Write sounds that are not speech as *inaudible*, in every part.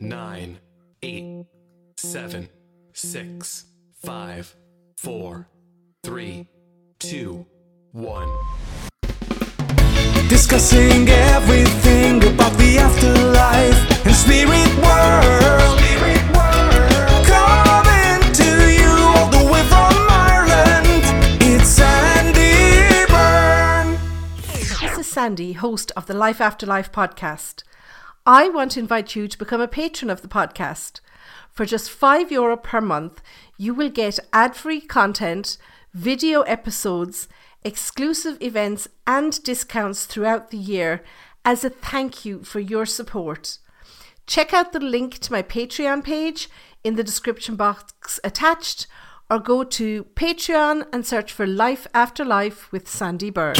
nine, eight, seven, six, five, four, three, two, one. Discussing everything about the afterlife and spirit world. Spirit world. Coming to you all the way from Ireland. It's Sandie Byrne. This is Sandie, host of the Life After Life podcast. I want to invite you to become a patron of the podcast. For just €5 Euro per month, you will get ad free content, video episodes, exclusive events, and discounts throughout the year as a thank you for your support. Check out the link to my Patreon page in the description box attached or go to Patreon and search for Life After Life with Sandie Byrne.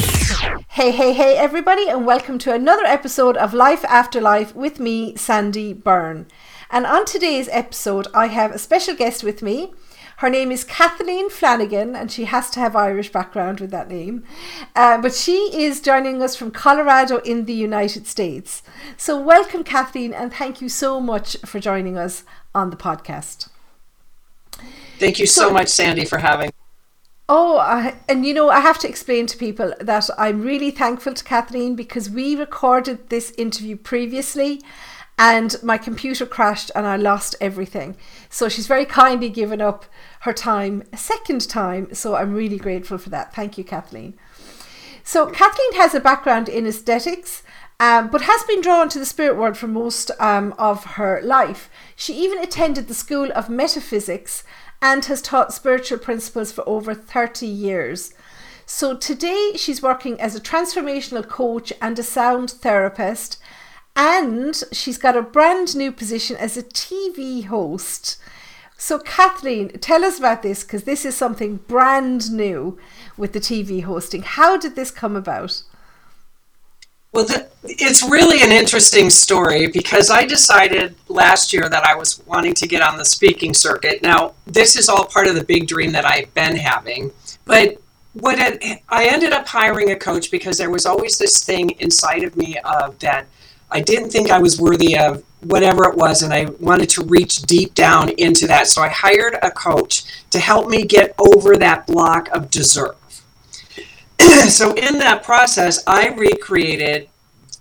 Hey, hey, hey, everybody, and welcome to another episode of Life After Life with me, Sandie Byrne. And on today's episode, I have a special guest with me. Her name is Kathleen Flanagan, and she has to have Irish background with that name. Uh, but she is joining us from Colorado in the United States. So, welcome, Kathleen, and thank you so much for joining us on the podcast. Thank you so, much, Sandie, for having. Oh, I, and you know, I have to explain to people that I'm really thankful to Kathleen because we recorded this interview previously and my computer crashed and I lost everything. So she's very kindly given up her time a second time. So I'm really grateful for that. Thank you, Kathleen. So Kathleen has a background in aesthetics. Um, but has been drawn to the spirit world for most um, of her life. She even attended the School of Metaphysics and has taught spiritual principles for over 30 years. So today she's working as a transformational coach and a sound therapist, and she's got a brand new position as a TV host. So, Kathleen, tell us about this because this is something brand new with the TV hosting. How did this come about? Well, the, it's really an interesting story because I decided last year that I was wanting to get on the speaking circuit. Now, this is all part of the big dream that I've been having. But what it, I ended up hiring a coach because there was always this thing inside of me of that I didn't think I was worthy of whatever it was, and I wanted to reach deep down into that. So I hired a coach to help me get over that block of deserve. *clears throat* so in that process, I recreated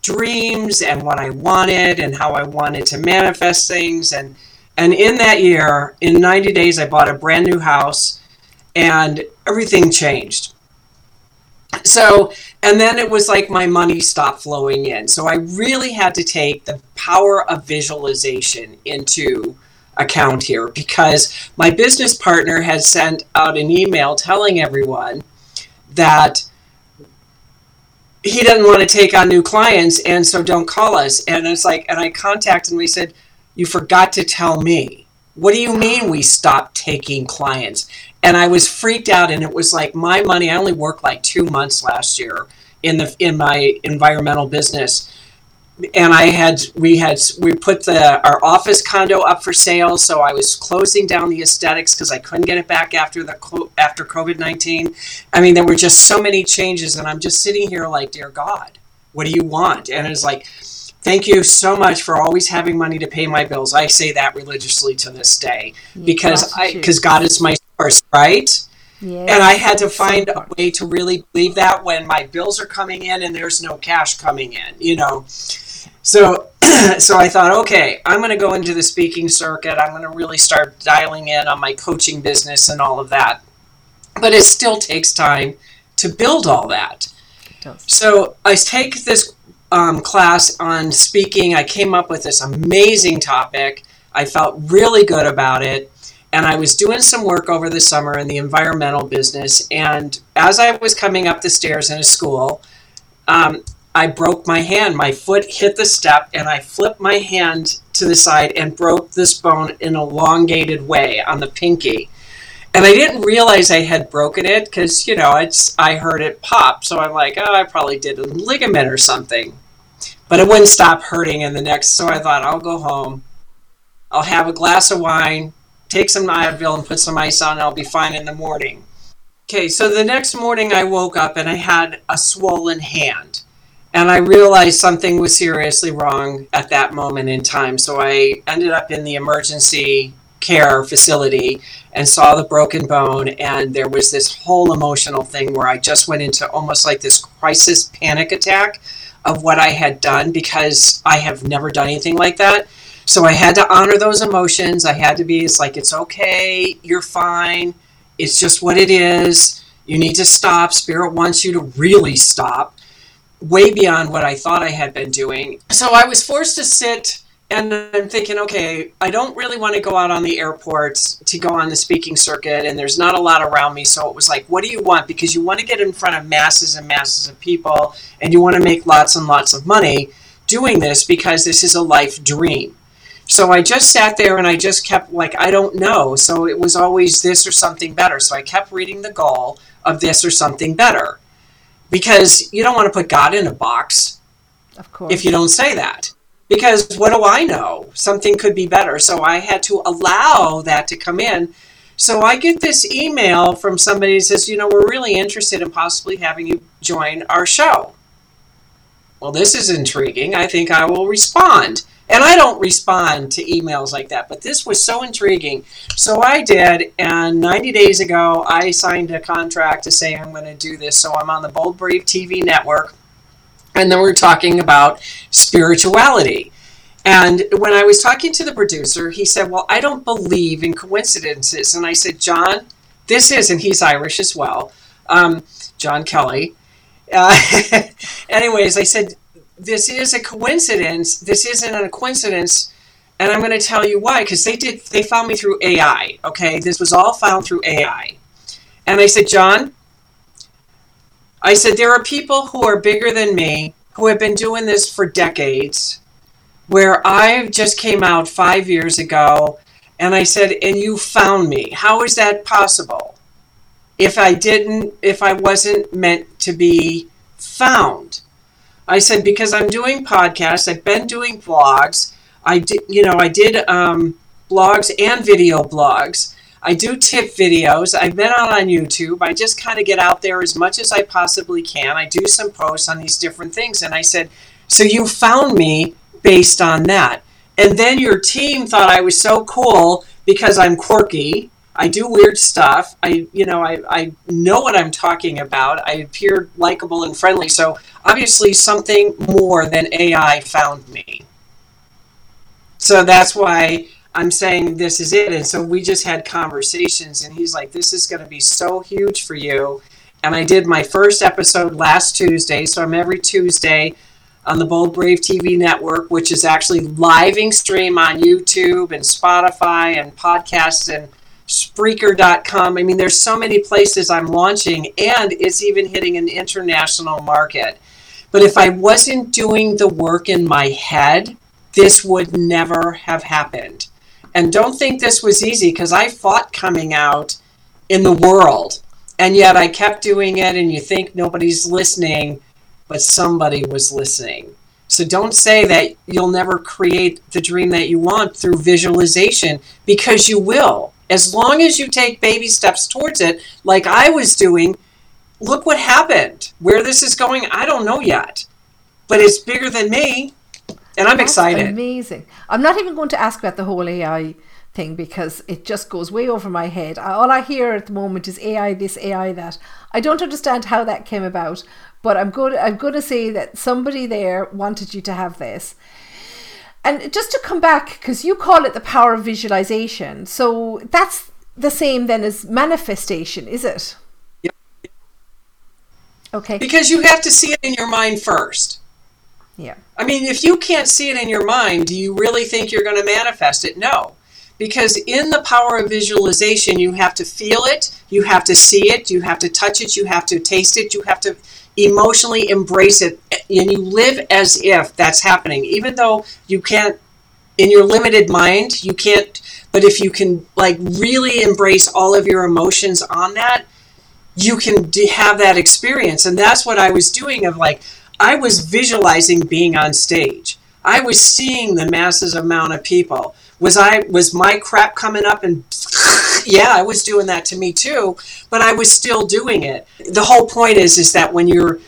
dreams and what I wanted and how I wanted to manifest things. And and in that year, in 90 days, I bought a brand new house, and everything changed. So and then it was like my money stopped flowing in. So I really had to take the power of visualization into account here because my business partner had sent out an email telling everyone that he doesn't want to take on new clients and so don't call us. And it's like and i contacted him we said you forgot to tell me. What do you mean we stopped taking clients? And i was freaked out and it was like my money i only worked like two months last year in the in my environmental business and I had we had we put the our office condo up for sale, so I was closing down the aesthetics because I couldn't get it back after the after COVID nineteen. I mean, there were just so many changes, and I'm just sitting here like, dear God, what do you want? And it's like, thank you so much for always having money to pay my bills. I say that religiously to this day because I because God is my source, right? And I had to find a way to really believe that when my bills are coming in and there's no cash coming in, you know. So, *clears throat* so I thought, okay, I'm going to go into the speaking circuit. I'm going to really start dialing in on my coaching business and all of that. But it still takes time to build all that. So I take this um, class on speaking. I came up with this amazing topic. I felt really good about it. And I was doing some work over the summer in the environmental business. And as I was coming up the stairs in a school, um, I broke my hand. My foot hit the step, and I flipped my hand to the side and broke this bone in elongated way on the pinky. And I didn't realize I had broken it because, you know, it's I heard it pop. So I'm like, oh, I probably did a ligament or something. But it wouldn't stop hurting in the next. So I thought, I'll go home. I'll have a glass of wine, take some Advil, and put some ice on, I'll be fine in the morning. Okay, so the next morning I woke up and I had a swollen hand And I realized something was seriously wrong at that moment in time. So I ended up in the emergency care facility and saw the broken bone. And there was this whole emotional thing where I just went into almost like this crisis panic attack of what I had done because I have never done anything like that. So I had to honor those emotions. I had to be, it's like, it's okay, you're fine, it's just what it is. You need to stop. Spirit wants you to really stop, way beyond what I thought I had been doing. So I was forced to sit and I'm thinking, okay, I don't really want to go out on the airport to go on the speaking circuit, and there's not a lot around me. So it was like, what do you want? Because you want to get in front of masses and masses of people, and you want to make lots and lots of money doing this because this is a life dream. So I just sat there and I just kept like, I don't know. So it was always this or something better. So I kept reading the goal of this or something better because you don't want to put God in a box. Of course. If you don't say that. Because what do I know? Something could be better. So I had to allow that to come in. So I get this email from somebody that says, you know, we're really interested in possibly having you join our show. Well, this is intriguing. I think I will respond. And I don't respond to emails like that, but this was so intriguing. So I did, and 90 days ago, I signed a contract to say I'm going to do this. So I'm on the Bold Brave TV network, and then we're talking about spirituality. And when I was talking to the producer, he said, Well, I don't believe in coincidences. And I said, John, this is, and he's Irish as well, um, John Kelly. Uh, *laughs* anyways, I said, this is a coincidence. This isn't a coincidence, and I'm going to tell you why. Because they did, they found me through AI. Okay, this was all found through AI. And I said, John, I said there are people who are bigger than me who have been doing this for decades. Where I just came out five years ago, and I said, and you found me. How is that possible? If I didn't, if I wasn't meant to be found. I said because I'm doing podcasts. I've been doing vlogs. I did, you know, I did um, blogs and video blogs. I do tip videos. I've been out on YouTube. I just kind of get out there as much as I possibly can. I do some posts on these different things. And I said, so you found me based on that. And then your team thought I was so cool because I'm quirky I do weird stuff. I, you know, I, I know what I'm talking about. I appear likable and friendly. So obviously, something more than AI found me. So that's why I'm saying this is it. And so we just had conversations, and he's like, "This is going to be so huge for you." And I did my first episode last Tuesday. So I'm every Tuesday on the Bold Brave TV network, which is actually living stream on YouTube and Spotify and podcasts and Spreaker.com. I mean, there's so many places I'm launching, and it's even hitting an international market. But if I wasn't doing the work in my head, this would never have happened. And don't think this was easy because I fought coming out in the world. And yet I kept doing it, and you think nobody's listening, but somebody was listening. So don't say that you'll never create the dream that you want through visualization because you will as long as you take baby steps towards it, like I was doing, look what happened. Where this is going, I don't know yet. But it's bigger than me, and I'm That's excited. Amazing. I'm not even going to ask about the whole AI thing because it just goes way over my head. All I hear at the moment is AI this, AI that. I don't understand how that came about, but I'm good. I'm going to say that somebody there wanted you to have this. And just to come back, because you call it the power of visualization, so that's the same then as manifestation, is it? Yep. Okay. Because you have to see it in your mind first. Yeah. I mean, if you can't see it in your mind, do you really think you're going to manifest it? No. Because in the power of visualization, you have to feel it, you have to see it, you have to touch it, you have to taste it, you have to emotionally embrace it and you live as if that's happening. Even though you can't in your limited mind you can't but if you can like really embrace all of your emotions on that you can have that experience. And that's what i was doing of like i was visualizing being on stage. I was seeing the masses amount of people was i was my crap coming up and *laughs* yeah, I was doing that to me too, but I was still doing it. The whole point is is that when you're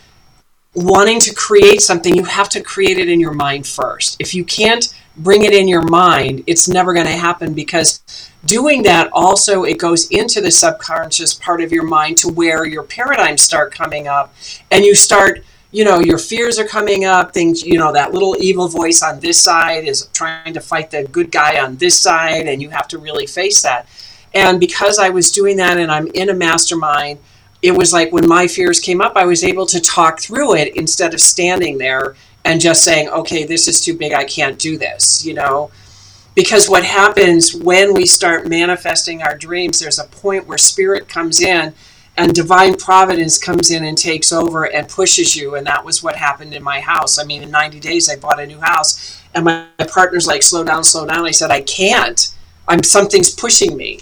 wanting to create something, you have to create it in your mind first. If you can't bring it in your mind, it's never going to happen because doing that also it goes into the subconscious part of your mind to where your paradigms start coming up and you start you know your fears are coming up things you know that little evil voice on this side is trying to fight the good guy on this side and you have to really face that. And because i was doing that and i'm in a mastermind it was like when my fears came up i was able to talk through it instead of standing there and just saying okay this is too big i can't do this you know? Because what happens when we start manifesting our dreams there's a point where spirit comes in and divine providence comes in and takes over and pushes you and that was what happened in my house i mean in 90 days i bought a new house and my, my partner's like slow down slow down i said i can't i'm something's pushing me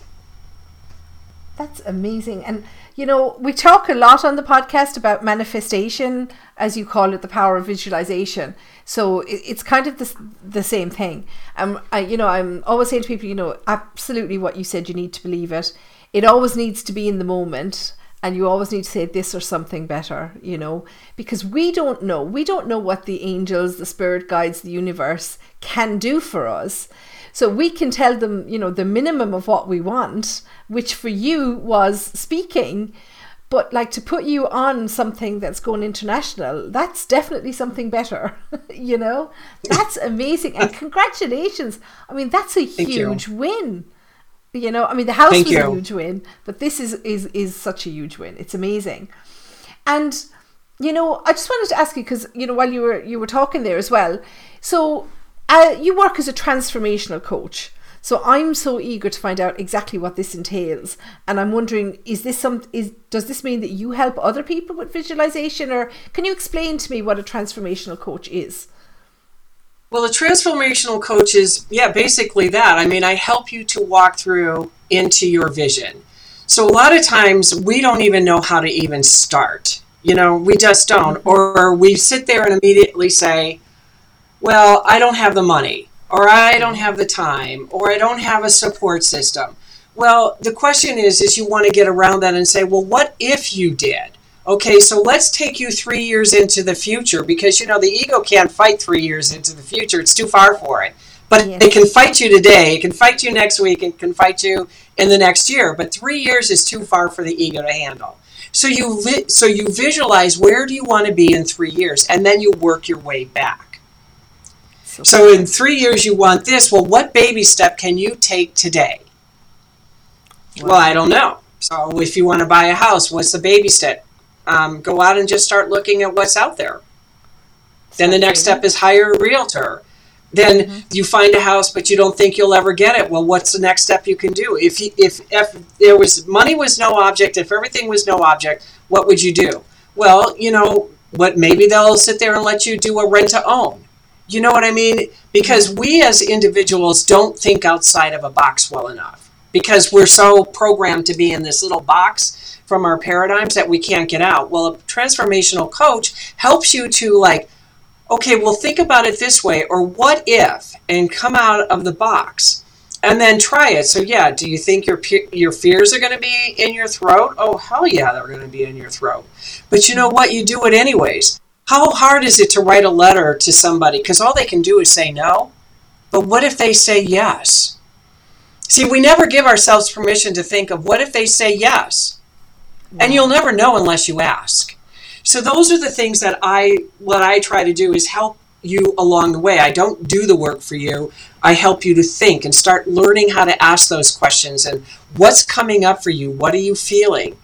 That's amazing. And, you know, we talk a lot on the podcast about manifestation, as you call it, the power of visualization. So it, it's kind of the, the same thing. Um, I, you know, I'm always saying to people, you know, absolutely what you said, you need to believe it. It always needs to be in the moment. And you always need to say this or something better, you know, because we don't know. We don't know what the angels, the spirit guides, the universe can do for us. So we can tell them, you know, the minimum of what we want, which for you was speaking. But like to put you on something that's going international, that's definitely something better. *laughs* you know, that's amazing. And *laughs* congratulations. I mean, that's a Thank you. huge win. You know, I mean, the house Thank was a huge win, but this is, is, is such a huge win. It's amazing. And you know, I just wanted to ask you because you know while you were you were talking there as well. So uh, you work as a transformational coach. So I'm so eager to find out exactly what this entails, and I'm wondering: is this some? Is does this mean that you help other people with visualization, or can you explain to me what a transformational coach is? Well, a transformational coach is, yeah, basically that. I mean, I help you to walk through into your vision. So a lot of times we don't even know how to even start. You know, we just don't. Mm-hmm. Or we sit there and immediately say, well, I don't have the money, or I don't have the time, or I don't have a support system. Well, the question is, is you want to get around that and say, well, what if you did? Okay, so let's take you three years into the future because you know the ego can't fight three years into the future; it's too far for it. But Yes. it can fight you today, it can fight you next week, it can fight you in the next year. But three years is too far for the ego to handle. So you vi- so you visualize where do you want to be in three years, and then you work your way back. So in three years you want this. Well, what baby step can you take today? Well, I don't know. So if you want to buy a house, what's the baby step? Um, go out and just start looking at what's out there. Then the next step is hire a realtor. Then you find a house, but you don't think you'll ever get it. Well, what's the next step you can do? If you, if if there was money was no object, if everything was no object, what would you do? Well, you know, what maybe they'll sit there and let you do a rent to own. You know what I mean? Because we as individuals don't think outside of a box well enough. Because we're so programmed to be in this little box from our paradigms that we can't get out. Well, a transformational coach helps you to like okay, well, think about it this way, or what if, and come out of the box, and then try it. So, yeah, do you think your your fears are going to be in your throat? Oh, hell yeah, they're going to be in your throat. But you know what? You do it anyways. How hard is it to write a letter to somebody? Because all they can do is say no. But what if they say yes? See, we never give ourselves permission to think of what if they say yes? And you'll never know unless you ask. So those are the things that I what I try to do is help you along the way. I don't do the work for you. I help you to think and start learning how to ask those questions and what's coming up for you? What are you feeling?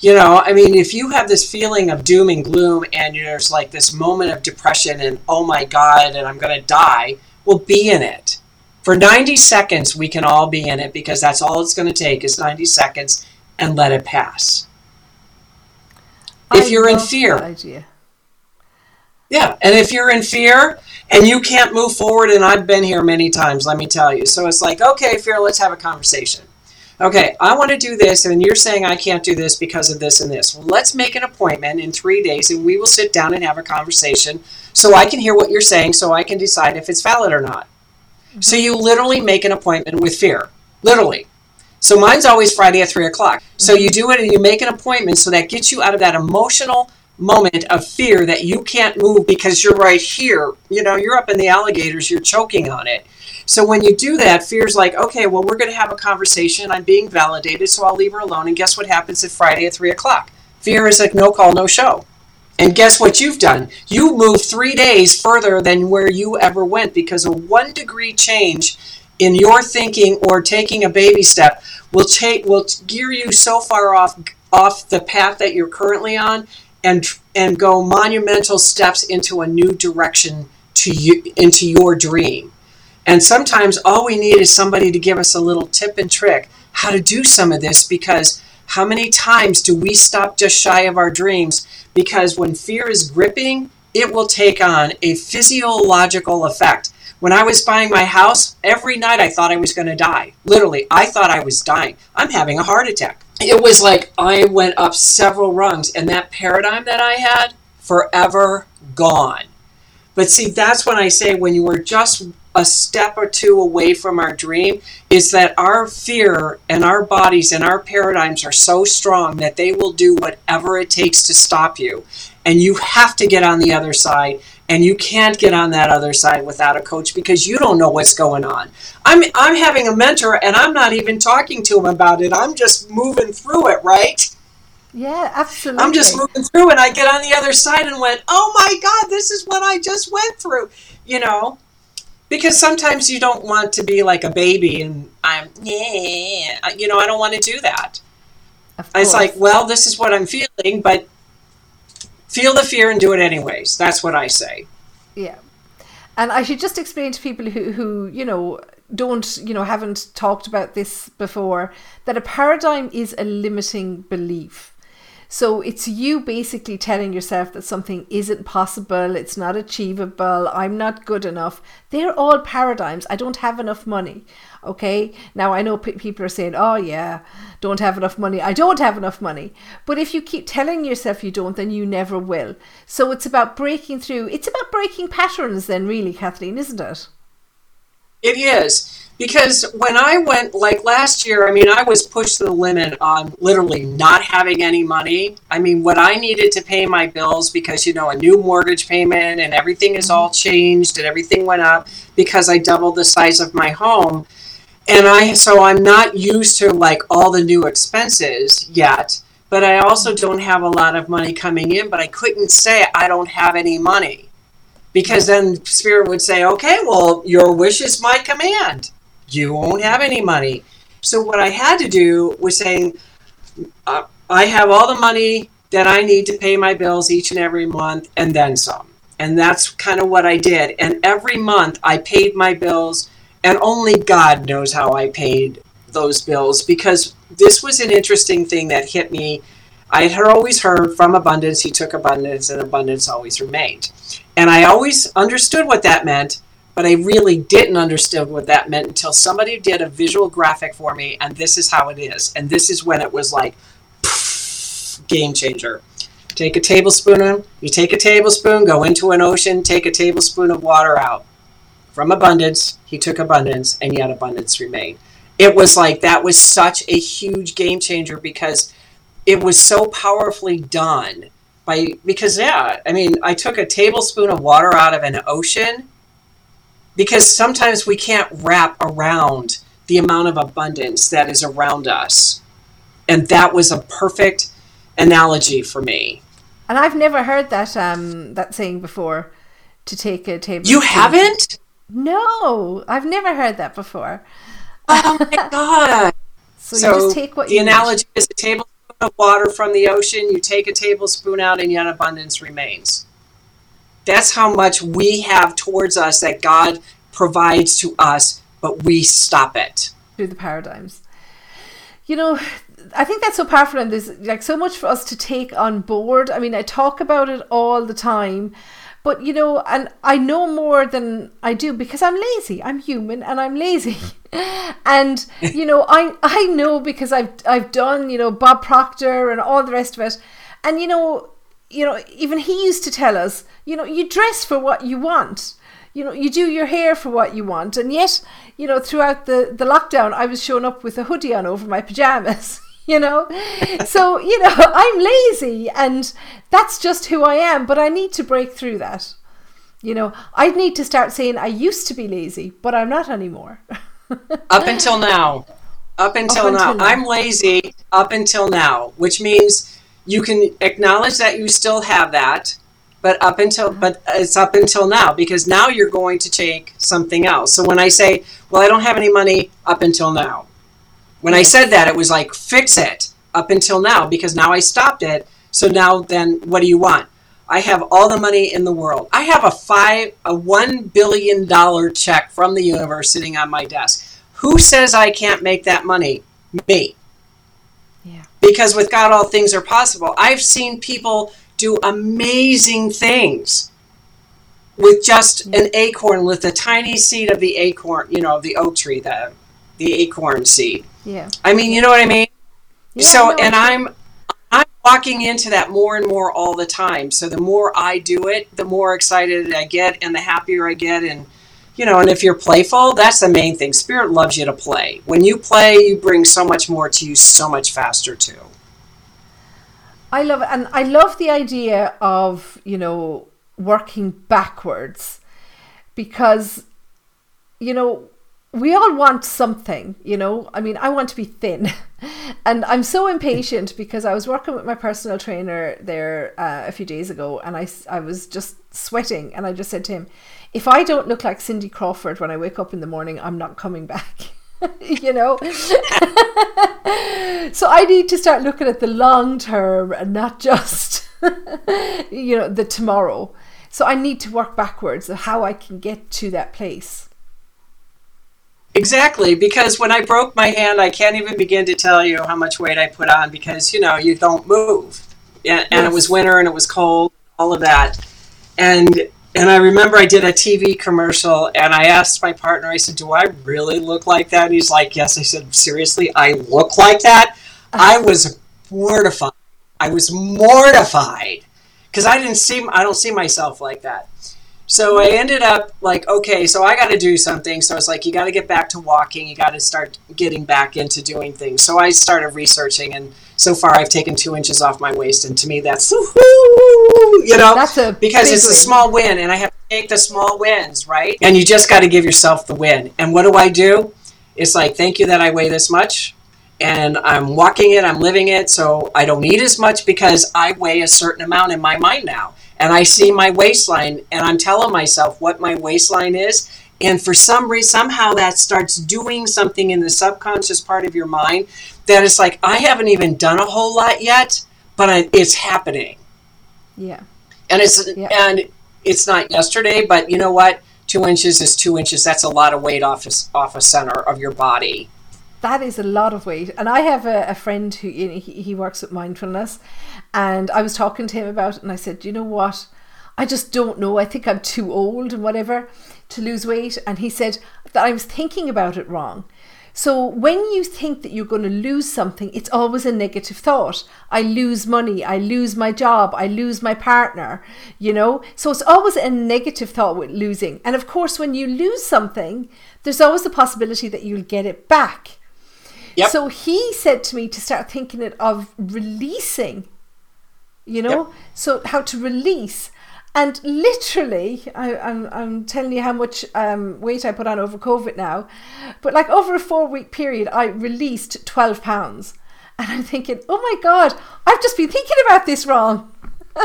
You know, I mean, if you have this feeling of doom and gloom and there's like this moment of depression and oh my god and I'm going to die, well be in it. For 90 seconds we can all be in it because that's all it's going to take is 90 seconds and let it pass. If I you're in fear, idea. yeah, and if you're in fear and you can't move forward, and I've been here many times, let me tell you. So it's like, okay, fear, let's have a conversation. Okay, I want to do this, and you're saying I can't do this because of this and this. Well, let's make an appointment in three days, and we will sit down and have a conversation so I can hear what you're saying, so I can decide if it's valid or not. So you literally make an appointment with fear, literally. So mine's always Friday at three o'clock. So mm-hmm. you do it and you make an appointment, so that gets you out of that emotional moment of fear that you can't move because you're right here. You know, you're up in the alligators, you're choking on it. So when you do that, fear's like, okay, well, we're going to have a conversation. I'm being validated, so I'll leave her alone. And guess what happens at Friday at three o'clock? Fear is like, no call, no show. And guess what you've done? You moved three days further than where you ever went because a one degree change in your thinking or taking a baby step will take will gear you so far off off the path that you're currently on and and go monumental steps into a new direction to you into your dream. And sometimes all we need is somebody to give us a little tip and trick how to do some of this because how many times do we stop just shy of our dreams because when fear is gripping, it will take on a physiological effect. When I was buying my house, every night I thought I was going to die. Literally, I thought I was dying. I'm having a heart attack. It was like I went up several rungs, and that paradigm that I had, forever gone. But see, that's when I say when you were just a step or two away from our dream, is that our fear and our bodies and our paradigms are so strong that they will do whatever it takes to stop you. And you have to get on the other side. And you can't get on that other side without a coach because you don't know what's going on. I'm I'm having a mentor and I'm not even talking to him about it. I'm just moving through it, right? Yeah, absolutely. I'm just moving through and I get on the other side and went, "Oh my god, this is what I just went through." You know, because sometimes you don't want to be like a baby and I'm yeah, you know, I don't want to do that. It's like, well, this is what I'm feeling, but feel the fear and do it anyways. That's what I say. Yeah. And I should just explain to people who, who you know, don't, you know, haven't talked about this before that a paradigm is a limiting belief. So it's you basically telling yourself that something isn't possible, it's not achievable, I'm not good enough. They're all paradigms. I don't have enough money. Okay. Now I know p- people are saying, oh, yeah, don't have enough money. I don't have enough money. But if you keep telling yourself you don't, then you never will. So it's about breaking through. It's about breaking patterns, then, really, Kathleen, isn't it? It is. Because when I went, like last year, I mean, I was pushed to the limit on literally not having any money. I mean, what I needed to pay my bills because, you know, a new mortgage payment and everything is mm-hmm. all changed and everything went up because I doubled the size of my home. And I, so I'm not used to like all the new expenses yet, but I also don't have a lot of money coming in, but I couldn't say I don't have any money. Because then spirit would say okay well your wish is my command. You won't have any money. So what i had to do was saying uh, i have all the money that i need to pay my bills each and every month and then some. And that's kind of what i did. And every month i paid my bills and only god knows how i paid those bills because this was an interesting thing that hit me I had always heard from abundance, he took abundance, and abundance always remained. And I always understood what that meant, but I really didn't understand what that meant until somebody did a visual graphic for me, and this is how it is. And this is when it was like, poof, game changer. Take a tablespoon, you take a tablespoon, go into an ocean, take a tablespoon of water out. From abundance, he took abundance, and yet abundance remained. It was like that was such a huge game changer because it was so powerfully done by because yeah i mean i took a tablespoon of water out of an ocean because sometimes we can't wrap around the amount of abundance that is around us. And that was a perfect analogy for me. And i've never heard that um that saying before to take a table you haven't no i've never heard that before oh my *laughs* god so, so you just take what the you analogy need. is a tablespoon of water from the ocean, you take a tablespoon out, and yet abundance remains. That's how much we have towards us that God provides to us, but we stop it. Through the paradigms. You know, I think that's so powerful, and there's like so much for us to take on board. I mean, I talk about it all the time, but you know, and I know more than I do because I'm lazy. I'm human and I'm lazy. *laughs* *laughs* and you know, I I know because I've I've done, you know, Bob Proctor and all the rest of it. And you know, you know, even he used to tell us, you know, you dress for what you want. You know, you do your hair for what you want. And yet, you know, throughout the, the lockdown I was showing up with a hoodie on over my pajamas. *laughs* *laughs* you know? so, you know, *laughs* I'm lazy and that's just who I am, but I need to break through that. You know, I need to start saying I used to be lazy, but I'm not anymore. *laughs* up until now. Up until, up now. now. I'm lazy up until now, which means you can acknowledge that you still have that, but up until uh-huh. but it's up until now because now you're going to take something else. So when I say, "Well, I don't have any money up until now." When I said that, it was like, "Fix it." Up until now because now I stopped it. So now then what do you want? I have all the money in the world. I have a five, a one billion dollar check from the universe sitting on my desk. Who says I can't make that money? Me. Yeah. Because with God, all things are possible. I've seen people do amazing things with just yeah. an acorn, with the tiny seed of the acorn, you know, the oak tree, the the acorn seed. Yeah. I mean, you know what I mean. Yeah, so, and I'm I'm walking into that more and more all the time. So the more I do it, the more excited I get and the happier I get. And, you know, and if you're playful, that's the main thing. Spirit loves you to play. When you play, you bring so much more to you so much faster, too. I love it. And I love the idea of, you know, working backwards because, you know, we all want something, you know. I mean, I want to be thin, *laughs* and I'm so impatient because I was working with my personal trainer there uh, a few days ago, and I I was just sweating, and I just said to him, "If I don't look like Cindy Crawford when I wake up in the morning, I'm not coming back." *laughs* you know *laughs* so i need to start looking at the long term and not just you know the tomorrow so i need to work backwards of how i can get to that place Exactly, because when I broke my hand, I can't even begin to tell you how much weight I put on because you know you don't move, and, yes. and it was winter and it was cold, all of that, and and I remember I did a TV commercial and I asked my partner, I said, "Do I really look like that?" And he's like, "Yes." I said, "Seriously, I look like that?" I was mortified. I was mortified because I didn't see I don't see myself like that. So I ended up like, okay, so I got to do something. So it's like, you got to get back to walking. You got to start getting back into doing things. So I started researching, and so far I've taken two inches off my waist, and to me that's, *laughs* you know, that's a because it's win. a small win, and I have to take the small wins, right? And you just got to give yourself the win. And what do I do? It's like, thank you that I weigh this much and I'm walking it, I'm living it, so I don't need as much because I weigh a certain amount in my mind now and I see my waistline and I'm telling myself what my waistline is. And for some reason, somehow that starts doing something in the subconscious part of your mind that is like, I haven't even done a whole lot yet, but I, it's happening. Yeah. And it's, yeah. and it's not yesterday, but you know what? Two inches is two inches. That's a lot of weight off, off a center of your body that is a lot of weight. And I have a, a friend who you know, he, he works with mindfulness, and I was talking to him about it, and I said, you know what? I just don't know. I think I'm too old and whatever to lose weight. And he said that I was thinking about it wrong. So when you think that you're going to lose something, it's always a negative thought. I lose money, I lose my job, I lose my partner, you know? So it's always a negative thought with losing. And of course, when you lose something, there's always the possibility that you'll get it back. Yep. So he said to me to start thinking it of releasing you know? Yep. so how to release. And literally I, am I'm, I'm telling you how much um, weight i put on over covid now. But like over a four week period i released 12 pounds. And i'm thinking oh my god i've just been thinking about this wrong. *laughs*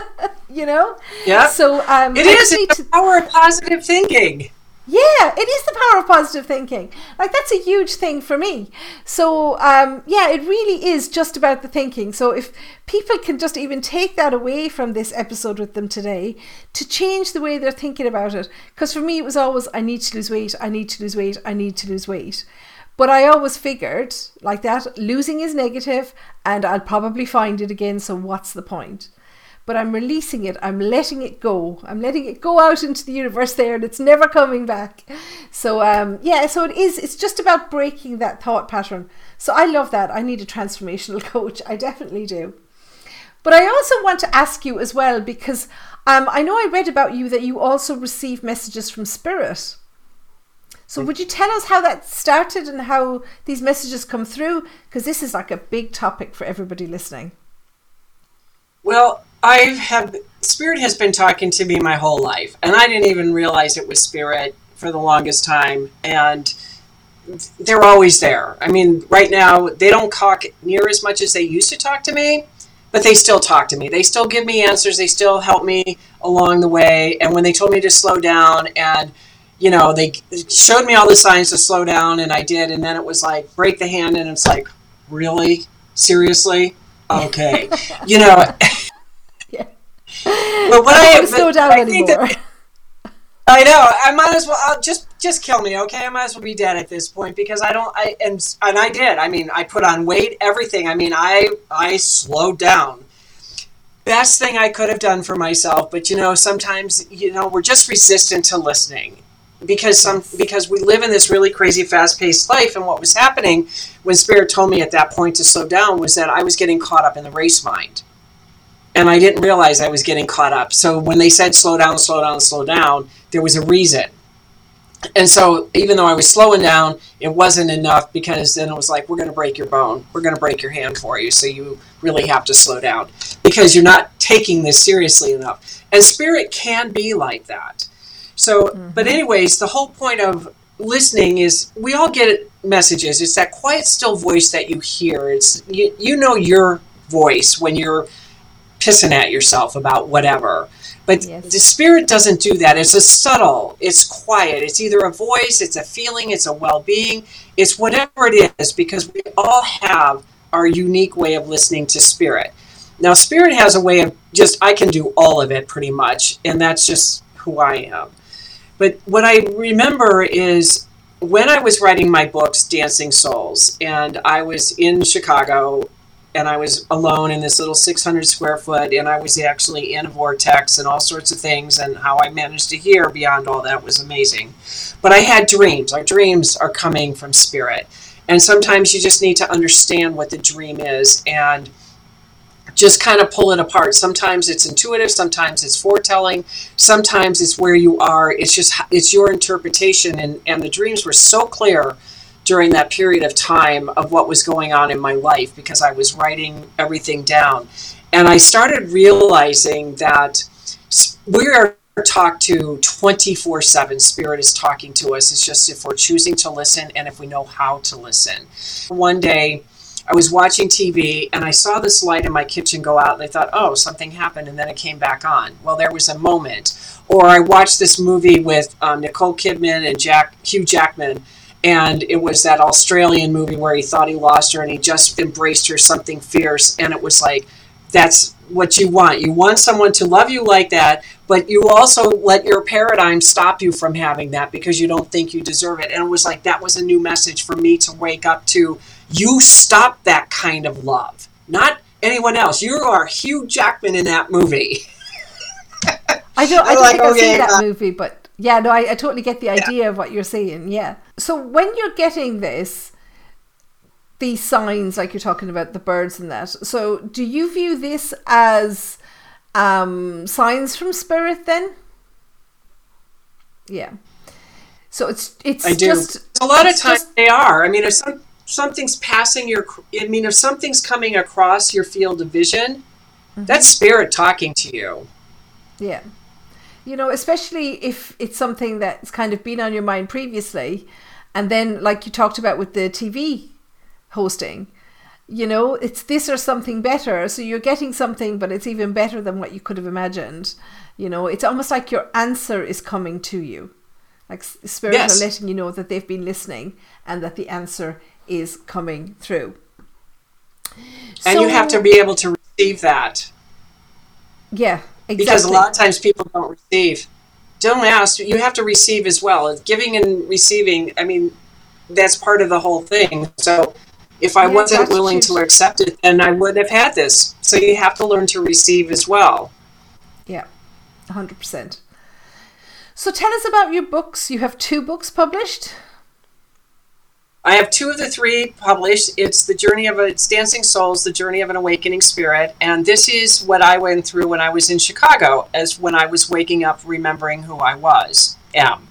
You know? Yeah. So um, it is. The power of positive thinking yeah, it is the power of positive thinking. Like that's a huge thing for me. So um, yeah, it really is just about the thinking. So if people can just even take that away from this episode with them today to change the way they're thinking about it, because for me it was always I need to lose weight, I need to lose weight, I need to lose weight. But I always figured like that losing is negative, and I'll probably find it again. So what's the point? But I'm releasing it. I'm letting it go. I'm letting it go out into the universe there, and it's never coming back. So um, yeah, so it is. It's just about breaking that thought pattern. So I love that. I need a transformational *laughs* coach. I definitely do. But I also want to ask you as well because um, I know I read about you that you also receive messages from spirit. So, would you tell us how that started and how these messages come through? Because this is like a big topic for everybody listening. Well, I have spirit has been talking to me my whole life, and I didn't even realize it was spirit for the longest time, and they're always there. I mean, right now they don't talk near as much as they used to talk to me, but they still talk to me. They still give me answers. They still help me along the way. And when they told me to slow down and you know, they showed me all the signs to slow down, and I did. And then it was like break the hand, and it's like, really, seriously, okay, *laughs* you know. But what I I, slow down I anymore. that I know I might as well. I'll just just kill me, okay? I might as well be dead at this point because I don't. I and and I did. I mean, I put on weight, everything. I mean, I I slowed down. Best thing I could have done for myself, but you know, sometimes you know we're just resistant to listening because some because we live in this really crazy fast-paced life and what was happening when spirit told me at that point to slow down was that i was getting caught up in the race mind and i didn't realize i was getting caught up. So when they said slow down slow down slow down there was a reason. And so even though i was slowing down it wasn't enough because then it was like we're going to break your bone. We're going to break your hand for you. So you really have to slow down. Because you're not taking this seriously enough. And spirit can be like that. So, mm-hmm. but anyways, the whole point of listening is we all get messages. It's that quiet, still voice that you hear. It's you, you know your voice when you're pissing at yourself about whatever. But Yes. the spirit doesn't do that. It's a subtle. It's quiet. It's either a voice. It's a feeling. It's a well-being. It's whatever it is because we all have our unique way of listening to spirit. Now, spirit has a way of just I can do all of it pretty much, and that's just who I am. But what I remember is when I was writing my books, Dancing Souls, and I was in Chicago and I was alone in this little 600 square foot, and I was actually in a vortex and all sorts of things, and how I managed to hear beyond all that was amazing. But I had dreams. Our dreams are coming from spirit. And sometimes you just need to understand what the dream is and just kind of pull it apart. Sometimes it's intuitive, sometimes it's foretelling, sometimes it's where you are. It's just it's your interpretation and and the dreams were so clear during that period of time of what was going on in my life because I was writing everything down. And I started realizing that we are talked to 24 7 spirit is talking to us it's just if we're choosing to listen and if we know how to listen one day I was watching TV and I saw this light in my kitchen go out and I thought, oh, something happened and then it came back on. Well, there was a moment. Or I watched this movie with um, Nicole Kidman and Jack Hugh Jackman and it was that Australian movie where he thought he lost her and he just embraced her something fierce and it was like that's what you want. You want someone to love you like that, but you also let your paradigm stop you from having that because you don't think you deserve it. And it was like that was a new message for me to wake up to. You stop that kind of love, not anyone else. You are Hugh Jackman in that movie. *laughs* I don't. I don't like, think I've seen that uh, movie, but yeah, no, I, I totally get the idea of what you're saying. Yeah. So when you're getting this, these signs, like you're talking about the birds and that. So do you view this as um, signs from spirit? Then. Yeah. So it's it's I do. just a lot of times just- they are. I mean, if some, something's passing your, I mean, if something's coming across your field of vision, Mm-hmm. that's spirit talking to you. Yeah. You know, especially if it's something that's kind of been on your mind previously, and then, like you talked about with the TV hosting, you know, it's this or something better. So you're getting something, but it's even better than what you could have imagined. You know, it's almost like your answer is coming to you. Like s- spirits Yes. are letting you know that they've been listening and that the answer is coming through. And you have to be able to receive that. yeah, exactly. because a lot of times people don't receive. Don't ask. You have to receive as well. Giving and receiving. I mean, that's part of the whole thing. So, if I Yeah, wasn't willing to accept it, then I wouldn't have had this. So you have to learn to receive as well. Yeah, 100%. So tell us about your books. You have two books published. I have two of the three published. It's the journey of a it's Dancing Souls, the journey of an awakening spirit, and this is what I went through when I was in Chicago, as when I was waking up, remembering who I was, am.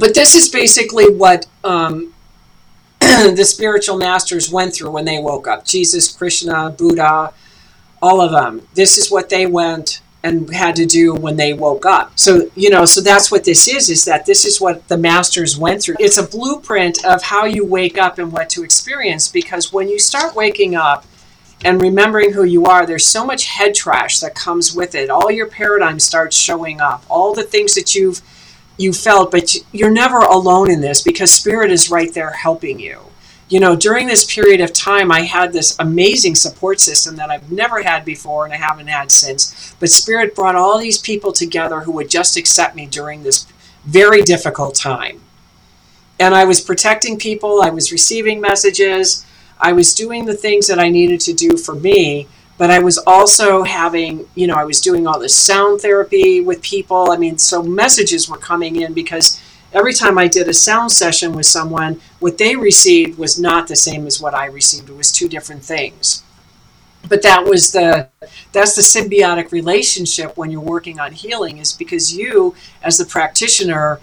but this is basically what um, *clears throat* the spiritual masters went through when they woke up. Jesus, Krishna, Buddha, all of them. This is what they went and had to do when they woke up. So, you know, so that's what this is is that this is what the masters went through. It's a blueprint of how you wake up and what to experience because when you start waking up and remembering who you are, there's so much head trash that comes with it. All your paradigms start showing up. All the things that you've you felt, but you're never alone in this because spirit is right there helping you you know, during this period of time, I had this amazing support system that I've never had before and I haven't had since. But Spirit brought all these people together who would just accept me during this very difficult time. And I was protecting people, I was receiving messages, I was doing the things that I needed to do for me. But I was also having, you know, I was doing all this sound therapy with people. I mean, so messages were coming in because every time I did a sound session with someone, what they received was not the same as what I received. It was two different things. But that was the that's the symbiotic relationship when you're working on healing is because you as the practitioner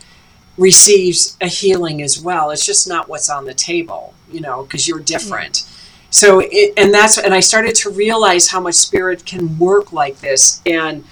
receives a healing as well. It's just not what's on the table, you know, because you're different. So it, and that's and I started to realize how much spirit can work like this and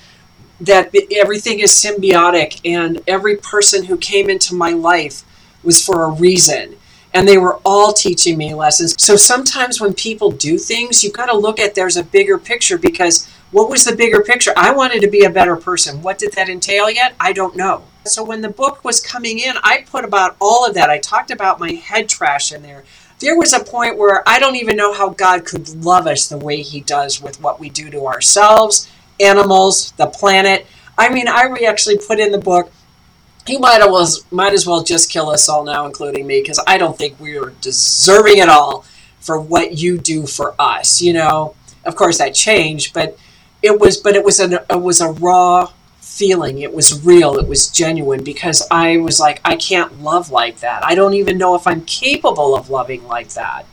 that everything is symbiotic and every person who came into my life was for a reason. And they were all teaching me lessons. So sometimes when people do things you've got to look at there's a bigger picture because what was the bigger picture? I wanted to be a better person. What did that entail yet? I don't know. So when the book was coming in i put about all of that. I talked about my head trash in there. There was a point where i don't even know how god could love us the way he does with what we do to ourselves animals, the planet. I mean, I actually put in the book. He might as well, might as well just kill us all now, including me, because I don't think we are deserving at all for what you do for us. You know, of course that changed, but it was, but it was a, it was a raw feeling. It was real. It was genuine because I was like, I can't love like that. I don't even know if I'm capable of loving like that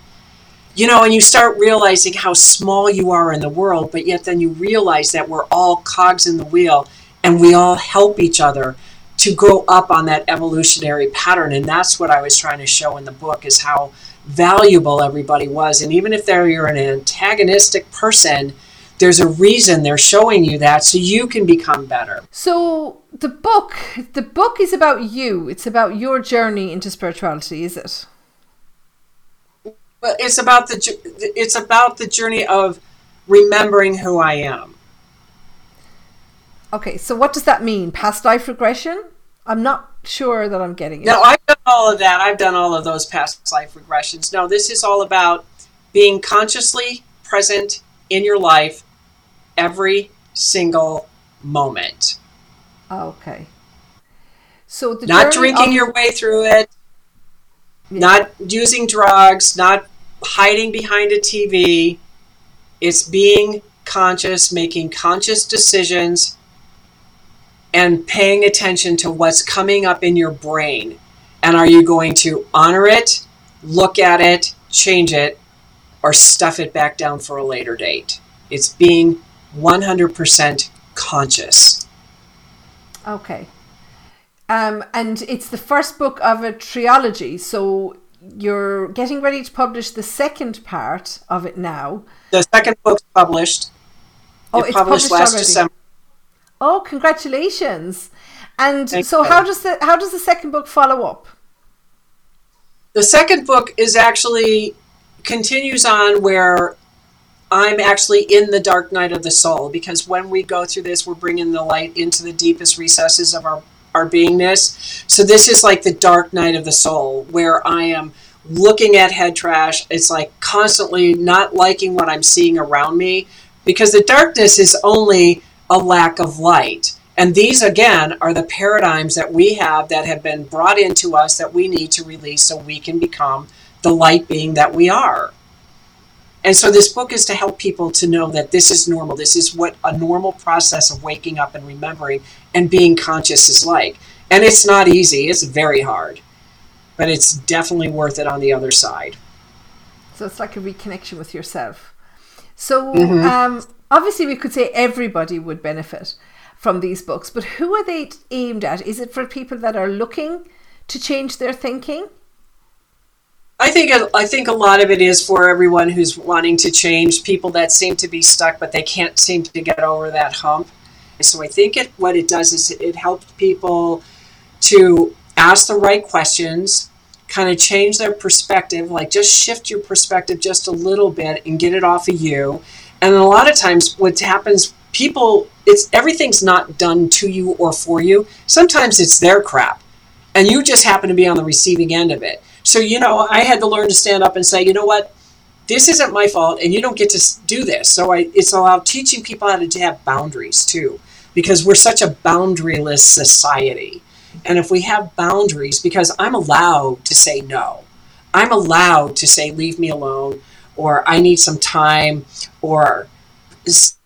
you know, and you start realizing how small you are in the world, but yet then you realize that we're all cogs in the wheel and we all help each other to go up on that evolutionary pattern. And that's what I was trying to show in the book is how valuable everybody was. And even if they're you're an antagonistic person, there's a reason they're showing you that so you can become better. So the book the book is about you. It's about your journey into spirituality, is it? Well, it's about the it's about the journey of remembering who I am. Okay, so what does that mean? Past life regression? I'm not sure that I'm getting it. No, I've done all of that. I've done all of those past life regressions. No, this is all about being consciously present in your life every single moment. Okay. So the not drinking of- your way through it, not using drugs, not hiding behind a TV. It's being conscious, making conscious decisions, and paying attention to what's coming up in your brain. And are you going to honor it, look at it, change it, or stuff it back down for a later date? It's being 100% conscious. Okay. Um, and it's the first book of a trilogy. So you're getting ready to publish the second part of it now. The second book's published. Oh, it it's published, published last already. December. Oh, congratulations! And Thank so, you. how does the how does the second book follow up? The second book is actually continues on where I'm actually in the dark night of the soul because when we go through this, we're bringing the light into the deepest recesses of our our beingness. So this is like the dark night of the soul where I am looking at head trash. It's like constantly not liking what I'm seeing around me because the darkness is only a lack of light. And these, again, are the paradigms that we have that have been brought into us that we need to release so we can become the light being that we are. And so this book is to help people to know that this is normal. This is what a normal process of waking up and remembering and being conscious is like. And it's not easy, it's very hard. But it's definitely worth it on the other side. So it's like a reconnection with yourself. So mm-hmm. um, obviously, we could say everybody would benefit from these books, but who are they aimed at? Is it for people that are looking to change their thinking? I think I think a lot of it is for everyone who's wanting to change. People that seem to be stuck, but they can't seem to get over that hump. So I think it what it does is it helps people to ask the right questions, kind of change their perspective, like just shift your perspective just a little bit and get it off of you. And a lot of times, what happens, people, it's everything's not done to you or for you. Sometimes it's their crap, and you just happen to be on the receiving end of it. So, you know, I had to learn to stand up and say, you know what? This isn't my fault, and you don't get to do this. So, I, it's about teaching people how to have boundaries too, because we're such a boundaryless society. And if we have boundaries, because I'm allowed to say no, I'm allowed to say, leave me alone, or I need some time, or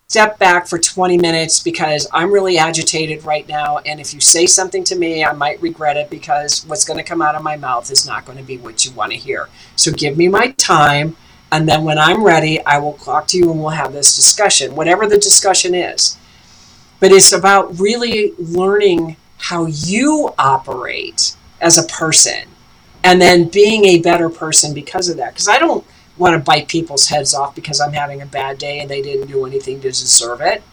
step back for 20 minutes because I'm really agitated right now. And if you say something to me, I might regret it because what's going to come out of my mouth is not going to be what you want to hear. So give me my time. And then when I'm ready, I will talk to you and we'll have this discussion, whatever the discussion is. But it's about really learning how you operate as a person and then being a better person because of that. Because I don't want to bite people's heads off because I'm having a bad day and they didn't do anything to deserve it.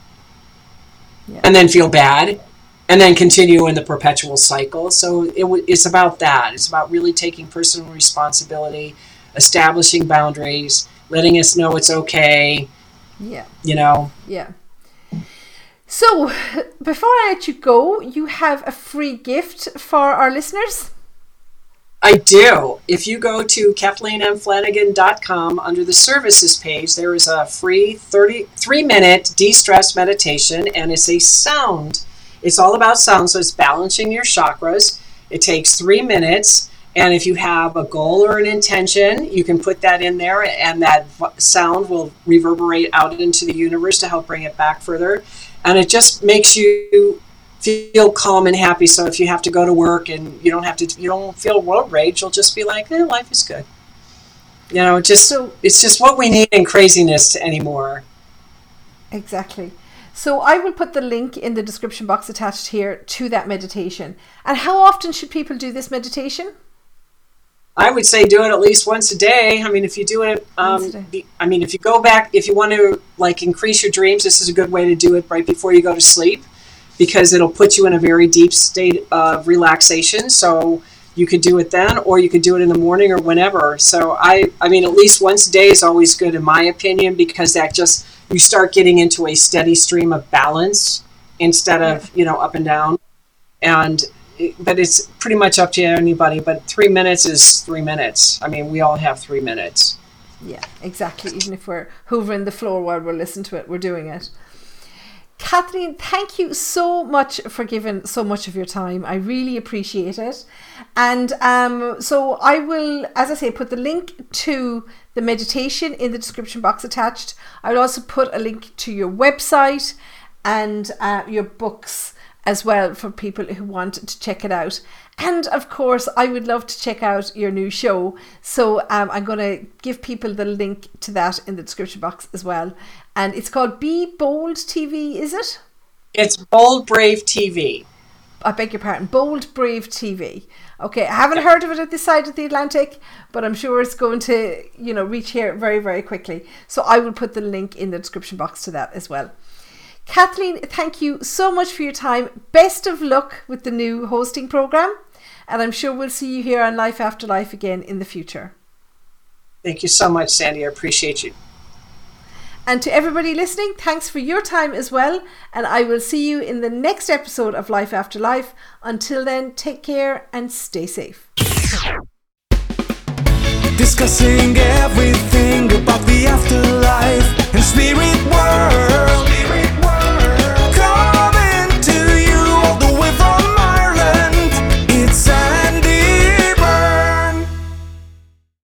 Yeah. And then feel bad and then continue in the perpetual cycle. So it, it's about that. It's about really taking personal responsibility, establishing boundaries, letting us know it's okay. Yeah. You know? Yeah. So, *laughs* before I let you go, you have a free gift for our listeners. I do. If you go to KathleenMFlanagan.com under the services page, there is a free 33 minute de stress meditation, and it's a sound. It's all about sound, so it's balancing your chakras. It takes three minutes, and if you have a goal or an intention, you can put that in there, and that sound will reverberate out into the universe to help bring it back further. And it just makes you feel calm and happy. So if you have to go to work and you don't have to, you don't feel road rage, you'll just be like, eh, life is good. You know, just so it's just what we need in craziness anymore. Exactly. So I will put the link in the description box attached here to that meditation. And how often should people do this meditation? I would say do it at least once a day. I mean, if you do it, um, I mean, if you go back, if you want to like increase your dreams, this is a good way to do it right before you go to sleep because it'll put you in a very deep state of relaxation. So you could do it then, or you could do it in the morning or whenever. So I, I mean, at least once a day is always good in my opinion because that just you start getting into a steady stream of balance instead of you know up and down, and but it's pretty much up to anybody. But three minutes is three minutes. I mean, we all have three minutes. Yeah, exactly. Even if we're hoovering the floor while we're listening to it, we're doing it. Kathleen, thank you so much for giving so much of your time. I really appreciate it. And um, so I will, as I say, put the link to the meditation in the description box attached. I will also put a link to your website and uh, your books as well for people who want to check it out. And of course, I would love to check out your new show. So um, I'm going to give people the link to that in the description box as well. And it's called Be Bold TV, is it? It's Bold Brave TV. I beg your pardon, Bold Brave TV. Okay, I haven't heard of it at this side of the Atlantic, but I'm sure it's going to, you know, reach here very, very quickly. So I will put the link in the description box to that as well. Kathleen, thank you so much for your time. Best of luck with the new hosting program, and I'm sure we'll see you here on Life After Life again in the future. Thank you so much, Sandie. I appreciate you. And to everybody listening, thanks for your time as well. And I will see you in the next episode of Life After Life. Until then, take care and stay safe. Discussing everything about the afterlife